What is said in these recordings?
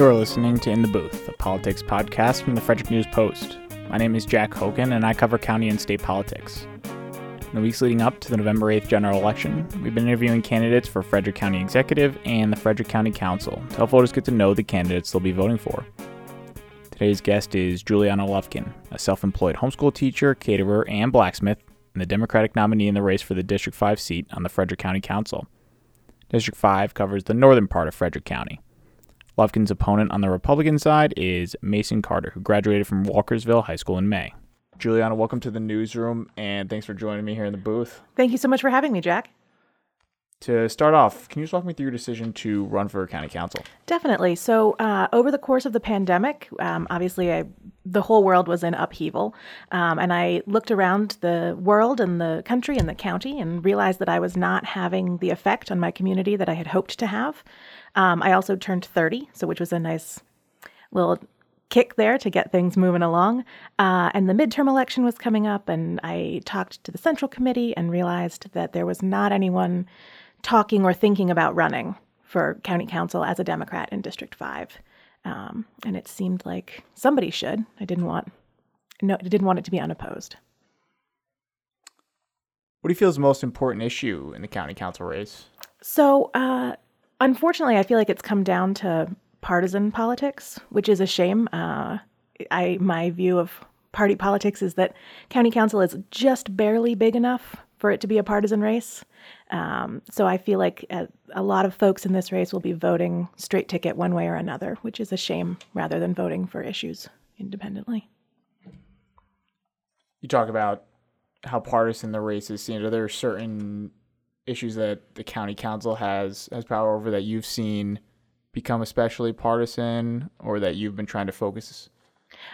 You're listening to In the Booth, a politics podcast from the Frederick News Post. My name is Jack Hogan, and I cover county and state politics. In the weeks leading up to the November 8th general election, we've been interviewing candidates for Frederick County Executive and the Frederick County Council to help voters get to know the candidates they'll be voting for. Today's guest is Juliana Lufkin, a self employed homeschool teacher, caterer, and blacksmith, and the Democratic nominee in the race for the District 5 seat on the Frederick County Council. District 5 covers the northern part of Frederick County. Lufkin's opponent on the Republican side is Mason Carter, who graduated from Walkersville High School in May. Juliana, welcome to the newsroom, and thanks for joining me here in the booth. Thank you so much for having me, Jack. To start off, can you just walk me through your decision to run for county council? Definitely. So, uh, over the course of the pandemic, um, obviously, I, the whole world was in upheaval. Um, and I looked around the world and the country and the county and realized that I was not having the effect on my community that I had hoped to have. Um, I also turned 30, so which was a nice little kick there to get things moving along. Uh, and the midterm election was coming up, and I talked to the Central Committee and realized that there was not anyone talking or thinking about running for county council as a Democrat in District 5. Um, and it seemed like somebody should. I didn't want no, I didn't want it to be unopposed. What do you feel is the most important issue in the county council race? So, uh, unfortunately, I feel like it's come down to partisan politics, which is a shame. Uh, I my view of party politics is that county council is just barely big enough for it to be a partisan race. Um, so I feel like a, a, lot of folks in this race will be voting straight ticket one way or another, which is a shame rather than voting for issues independently. You talk about how partisan the race is seen. Are there certain issues that the county council has has power over that you've seen become especially partisan or that you've been trying to focus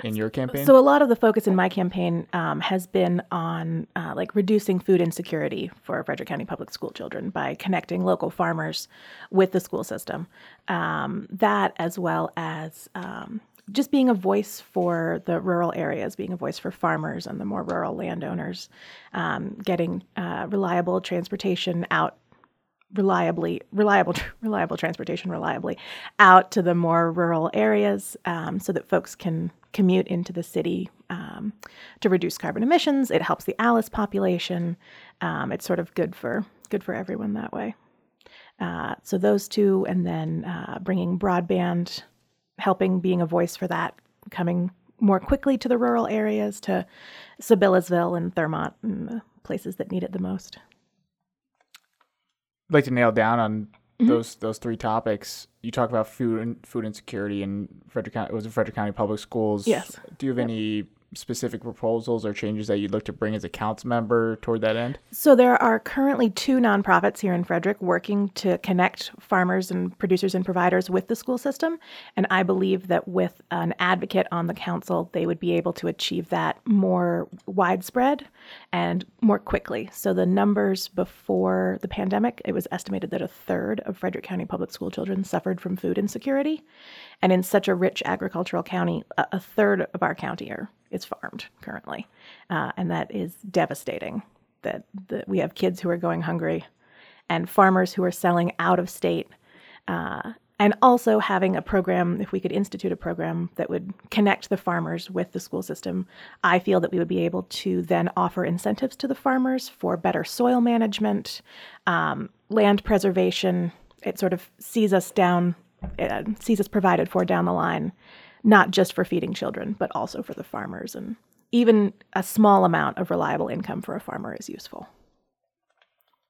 in your campaign? So a lot of the focus in my campaign um, has been on uh, like reducing food insecurity for Frederick County public school children by connecting local farmers with the school system. Um, that as well as um, just being a voice for the rural areas, being a voice for farmers and the more rural landowners, um, getting uh, reliable transportation out reliably reliable reliable transportation reliably out to the more rural areas um, so that folks can commute into the city um, to reduce carbon emissions. It helps the ALICE population. Um, it's sort of good for good for everyone that way. Uh, so those two and then uh, bringing broadband helping being a voice for that coming more quickly to the rural areas to Sabillasville and Thurmont and the places that need it the most I'd like to nail down on mm-hmm. those those three topics. You talk about food and food insecurity in Frederick County. It was it Frederick County Public Schools? Yes. Do you have yep. any specific proposals or changes that you'd look to bring as a council member toward that end? So there are currently two nonprofits here in Frederick working to connect farmers and producers and providers with the school system, and I believe that with an advocate on the council, they would be able to achieve that more widespread and more quickly. So the numbers before the pandemic, it was estimated that a third of Frederick County public school children suffered from food insecurity, and in such a rich agricultural county, a, third of our county are is farmed currently, uh, and that is devastating. That, that we have kids who are going hungry, and farmers who are selling out of state, uh, and also having a program. If we could institute a program that would connect the farmers with the school system, I feel that we would be able to then offer incentives to the farmers for better soil management, um, land preservation. It sort of sees us down, uh, sees us provided for down the line not just for feeding children, but also for the farmers. And even a small amount of reliable income for a farmer is useful.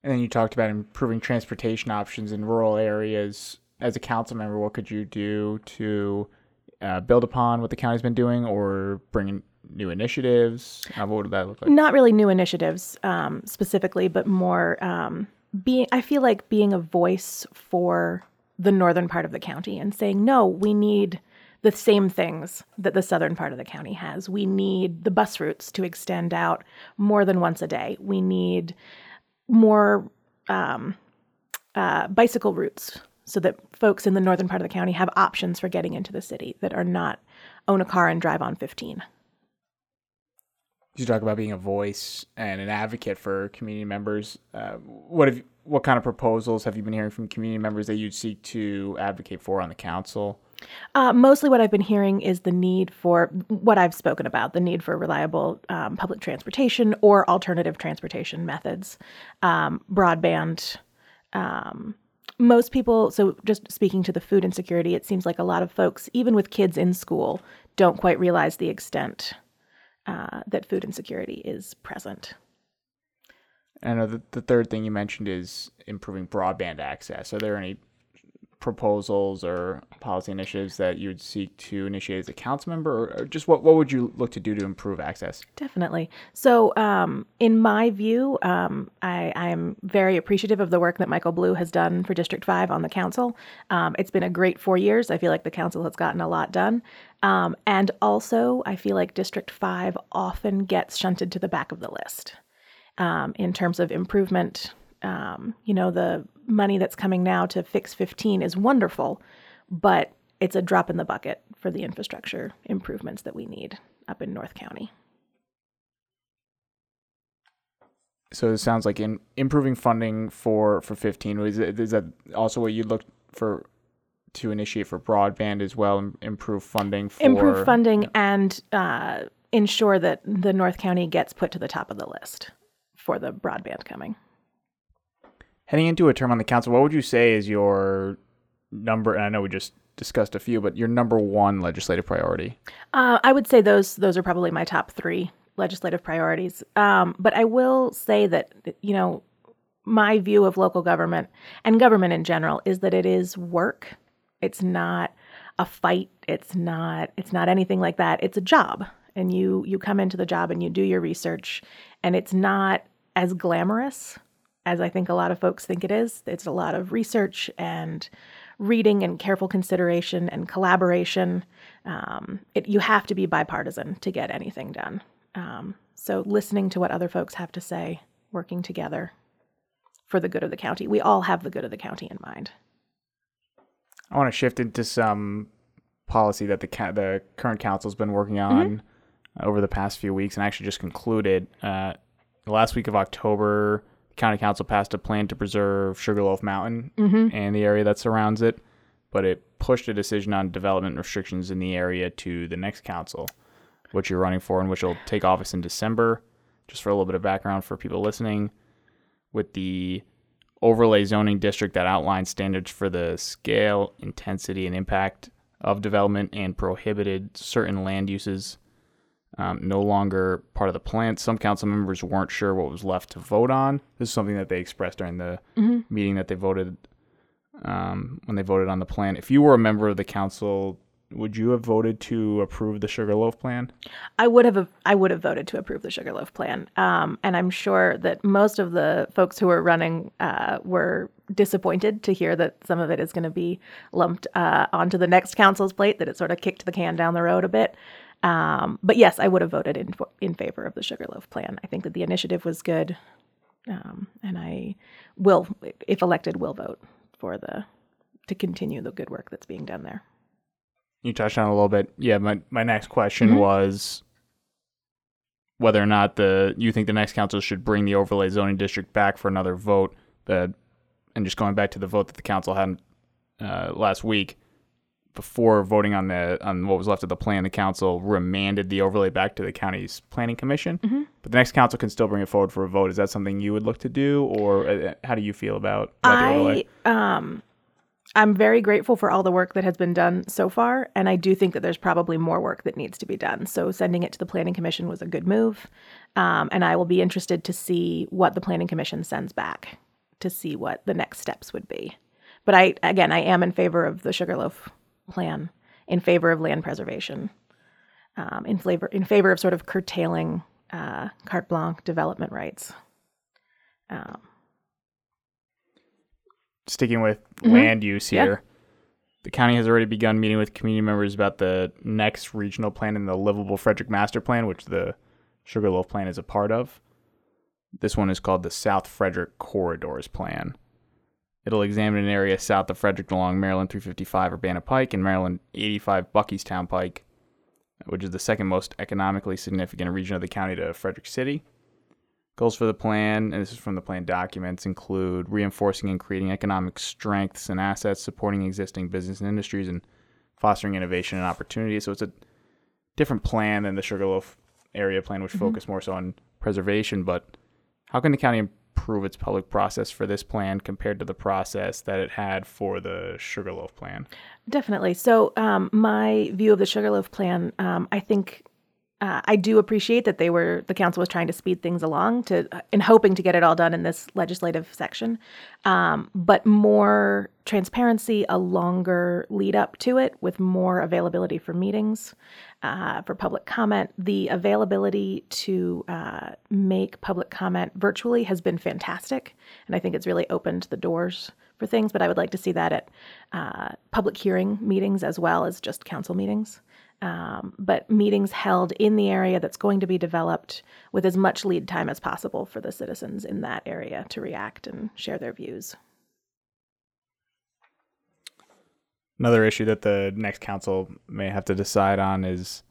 And then you talked about improving transportation options in rural areas. As a council member, what could you do to uh, build upon what the county's been doing or bring in new initiatives? Uh, what would that look like? Not really new initiatives um, specifically, but more um, being, I feel like being a voice for the northern part of the county and saying, no, we need the same things that the southern part of the county has. We need the bus routes to extend out more than once a day. We need more um, uh, bicycle routes so that folks in the northern part of the county have options for getting into the city that are not own a car and drive on 15. You talk about being a voice and an advocate for community members. Uh, what have what kind of proposals have you been hearing from community members that you'd seek to advocate for on the council? Uh, mostly what I've been hearing is the need for what I've spoken about the need for reliable um, public transportation or alternative transportation methods, um, broadband. Um, most people, so just speaking to the food insecurity, it seems like a lot of folks, even with kids in school, don't quite realize the extent uh, that food insecurity is present. I know the, the third thing you mentioned is improving broadband access. Are there any proposals or policy initiatives that you would seek to initiate as a council member, or just what, what would you look to do to improve access? Definitely. So, um, in my view, um, I, am very appreciative of the work that Michael Blue has done for District 5 on the council. Um, it's been a great four years. I feel like the council has gotten a lot done. Um, and also, I feel like District 5 often gets shunted to the back of the list um, in terms of improvement. Um, you know, the money that's coming now to fix 15 is wonderful, but it's a drop in the bucket for the infrastructure improvements that we need up in North County. So it sounds like in improving funding for for 15 is, is that also what you look for to initiate for broadband as well improve funding for improve funding and uh, ensure that the North County gets put to the top of the list for the broadband coming. Heading into a term on the council, what would you say is your number? And I know we just discussed a few, but your number one legislative priority? Uh, I would say those those are probably my top three legislative priorities. Um, but I will say that you know my view of local government and government in general is that it is work. It's not a fight. It's not. It's not anything like that. It's a job, and you you come into the job and you do your research, and it's not as glamorous as I think a lot of folks think it is. It's a lot of research and reading and careful consideration and collaboration. Um, it, you have to be bipartisan to get anything done. Um, so, listening to what other folks have to say, working together for the good of the county. We all have the good of the county in mind. I want to shift into some policy that the ca- the current council's been working on mm-hmm. over the past few weeks, and actually just concluded. Uh, the last week of October, county council passed a plan to preserve Sugarloaf Mountain mm-hmm. and the area that surrounds it, but it pushed a decision on development restrictions in the area to the next council, which you're running for and which will take office in December. Just for a little bit of background for people listening, with the overlay zoning district that outlines standards for the scale, intensity, and impact of development and prohibited certain land uses um, no longer part of the plan. Some council members weren't sure what was left to vote on. This is something that they expressed during the mm-hmm. meeting that they voted um, when they voted on the plan. If you were a member of the council, would you have voted to approve the Sugarloaf plan? I would have. I would have voted to approve the Sugarloaf plan, um, and I'm sure that most of the folks who were running uh, were disappointed to hear that some of it is going to be lumped uh, onto the next council's plate. That it sort of kicked the can down the road a bit. Um, but yes, I would have voted in in favor of the Sugarloaf plan. I think that the initiative was good, um, and I will, if elected, will vote for the to continue the good work that's being done there. You touched on a little bit. Yeah, my my next question mm-hmm. was whether or not the you think the next council should bring the overlay zoning district back for another vote. That and just going back to the vote that the council had uh, last week before voting on the on what was left of the plan, the council remanded the overlay back to the county's planning commission. Mm-hmm. But the next council can still bring it forward for a vote. Is that something you would look to do, or uh, how do you feel about, about I, the overlay? Um, I'm very grateful for all the work that has been done so far, and I do think that there's probably more work that needs to be done. So sending it to the planning commission was a good move, um, and I will be interested to see what the planning commission sends back to see what the next steps would be. But I again, I am in favor of the Sugarloaf plan in favor of land preservation, um, in favor in favor of sort of curtailing uh, carte blanche development rights. Um, Sticking with mm-hmm. land use here, yeah. the county has already begun meeting with community members about the next regional plan and the livable Frederick Master Plan, which the Sugarloaf Plan is a part of. This one is called the South Frederick Corridors Plan. It'll examine an area south of Frederick along Maryland 355 Urbana Pike and Maryland 85 Buckeystown Pike, which is the second most economically significant region of the county to Frederick City. Goals for the plan, and this is from the plan documents, include reinforcing and creating economic strengths and assets, supporting existing business and industries, and fostering innovation and opportunity. So it's a different plan than the Sugarloaf area plan, which mm-hmm. focused more so on preservation. But how can the county improve its public process for this plan compared to the process that it had for the Sugarloaf plan? Definitely. So, um, my view of the Sugarloaf plan, um, I think uh, I do appreciate that they were the council was trying to speed things along to in hoping to get it all done in this legislative section, um, but more transparency, a longer lead up to it with more availability for meetings, uh, for public comment. The availability to uh, make public comment virtually has been fantastic, and I think it's really opened the doors for things. But I would like to see that at uh, public hearing meetings as well as just council meetings um, but meetings held in the area that's going to be developed with as much lead time as possible for the citizens in that area to react and share their views. Another issue that the next council may have to decide on is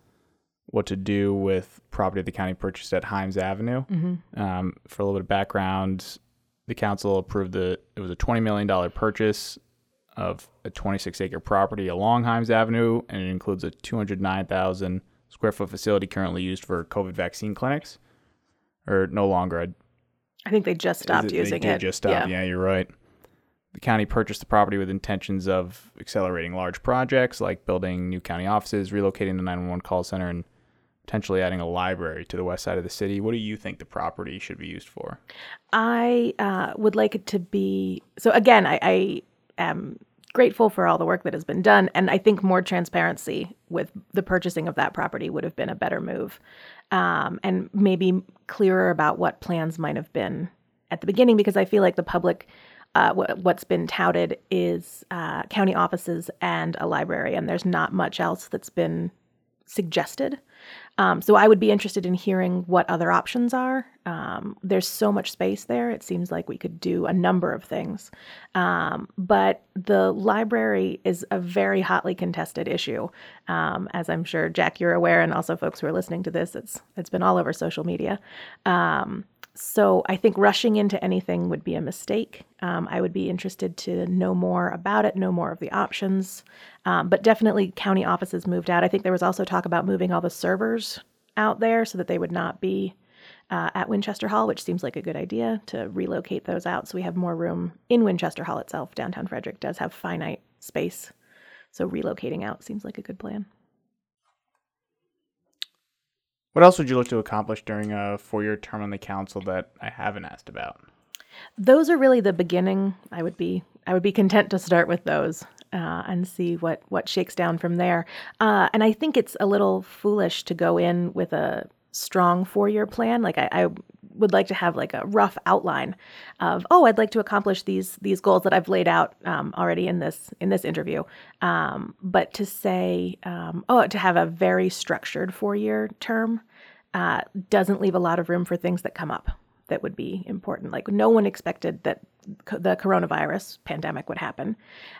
what to do with property the county purchased at Himes Avenue. Mm-hmm. Um, for a little bit of background, the council approved the it was a twenty million dollar purchase of a 26 acre property along Himes Avenue, and it includes a 209,000 square foot facility currently used for COVID vaccine clinics, or no longer. I think they just stopped it, using they it. just stopped. Yeah. yeah, you're right. The county purchased the property with intentions of accelerating large projects like building new county offices, relocating the 911 call center, and potentially adding a library to the west side of the city. What do you think the property should be used for? I uh, would like it to be so. Again, I, I am grateful for all the work that has been done. And I think more transparency with the purchasing of that property would have been a better move. Um, and maybe clearer about what plans might have been at the beginning, because I feel like the public. Uh, what's been touted is uh, county offices and a library, and there's not much else that's been suggested. Um, so I would be interested in hearing what other options are. Um, there's so much space there. It seems like we could do a number of things. Um, but the library is a very hotly contested issue, um, as I'm sure Jack you're aware, and also folks who are listening to this. It's it's been all over social media. Um, so I think rushing into anything would be a mistake. Um, I would be interested to know more about it, know more of the options. Um, but definitely, county offices moved out. I think there was also talk about moving all the servers out there so that they would not be uh, at Winchester Hall, which seems like a good idea to relocate those out so we have more room in Winchester Hall itself. Downtown Frederick does have finite space, so relocating out seems like a good plan. What else would you look to accomplish during a four year term on the council that I haven't asked about? Those are really the beginning. I would be I would be content to start with those uh, and see what what shakes down from there. Uh, and I think it's a little foolish to go in with a strong four year plan. Like I, I would like to have like a rough outline of oh I'd like to accomplish these these goals that I've laid out um, already in this in this interview. Um, but to say um, oh to have a very structured four year term uh, doesn't leave a lot of room for things that come up that would be important. Like no one expected that co- the coronavirus pandemic would happen,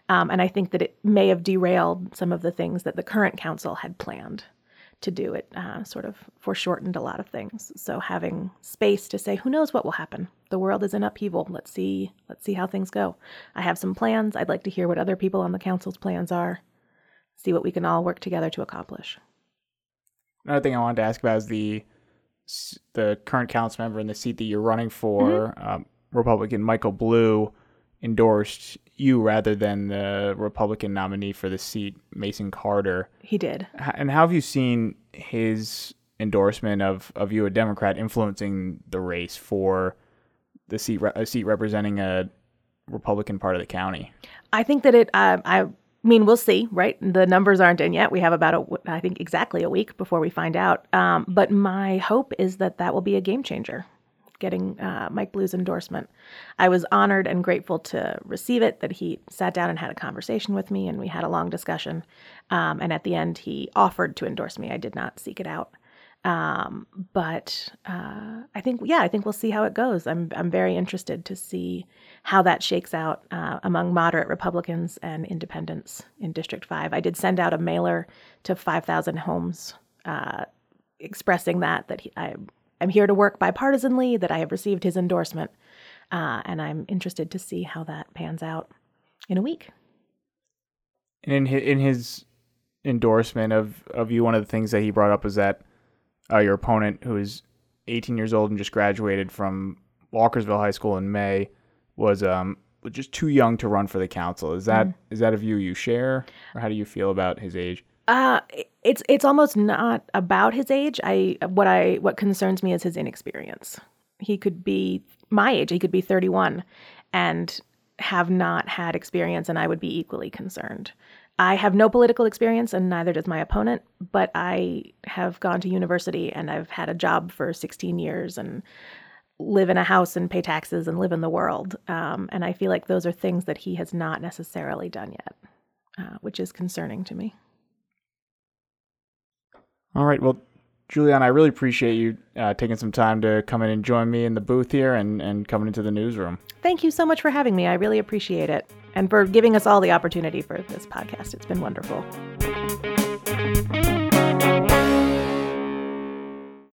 um, and I think that it may have derailed some of the things that the current council had planned to do. It uh, sort of foreshortened a lot of things. So having space to say, who knows what will happen? The world is in upheaval. Let's see. Let's see how things go. I have some plans. I'd like to hear what other people on the council's plans are. See what we can all work together to accomplish. Another thing I wanted to ask about is the the current council member in the seat that you're running for, mm-hmm. um, Republican Michael Blue, endorsed you rather than the Republican nominee for the seat, Mason Carter. He did. And how have you seen his endorsement of, of you, a Democrat, influencing the race for the seat, a seat representing a Republican part of the county? I think that it. Uh, I mean, we'll see, right? The numbers aren't in yet. We have about, a, I think, exactly a week before we find out. Um, but my hope is that that will be a game changer getting uh, Mike Blue's endorsement. I was honored and grateful to receive it, that he sat down and had a conversation with me, and we had a long discussion. Um, and at the end, he offered to endorse me. I did not seek it out. Um, but uh, I think, yeah, I think we'll see how it goes. I'm I'm very interested to see how that shakes out uh, among moderate Republicans and independents in District Five. I did send out a mailer to 5,000 homes uh, expressing that that he, I I'm here to work bipartisanly, that I have received his endorsement, uh, and I'm interested to see how that pans out in a week. And in his, in his endorsement of of you. One of the things that he brought up was that uh, your opponent, who is 18 years old and just graduated from Walkersville High School in May, was um just too young to run for the council. Is that is that a view you share, or how do you feel about his age? Uh, it's it's almost not about his age. I what I what concerns me is his inexperience. He could be my age. He could be 31 and have not had experience, and I would be equally concerned. I have no political experience, and neither does my opponent. But I have gone to university, and I've had a job for 16 years, and live in a house and pay taxes and live in the world. Um, and I feel like those are things that he has not necessarily done yet, uh, which is concerning to me. All right. Well, Julian, I really appreciate you uh, taking some time to come in and join me in the booth here and, and coming into the newsroom. Thank you so much for having me. I really appreciate it. And for giving us all the opportunity for this podcast. It's been wonderful.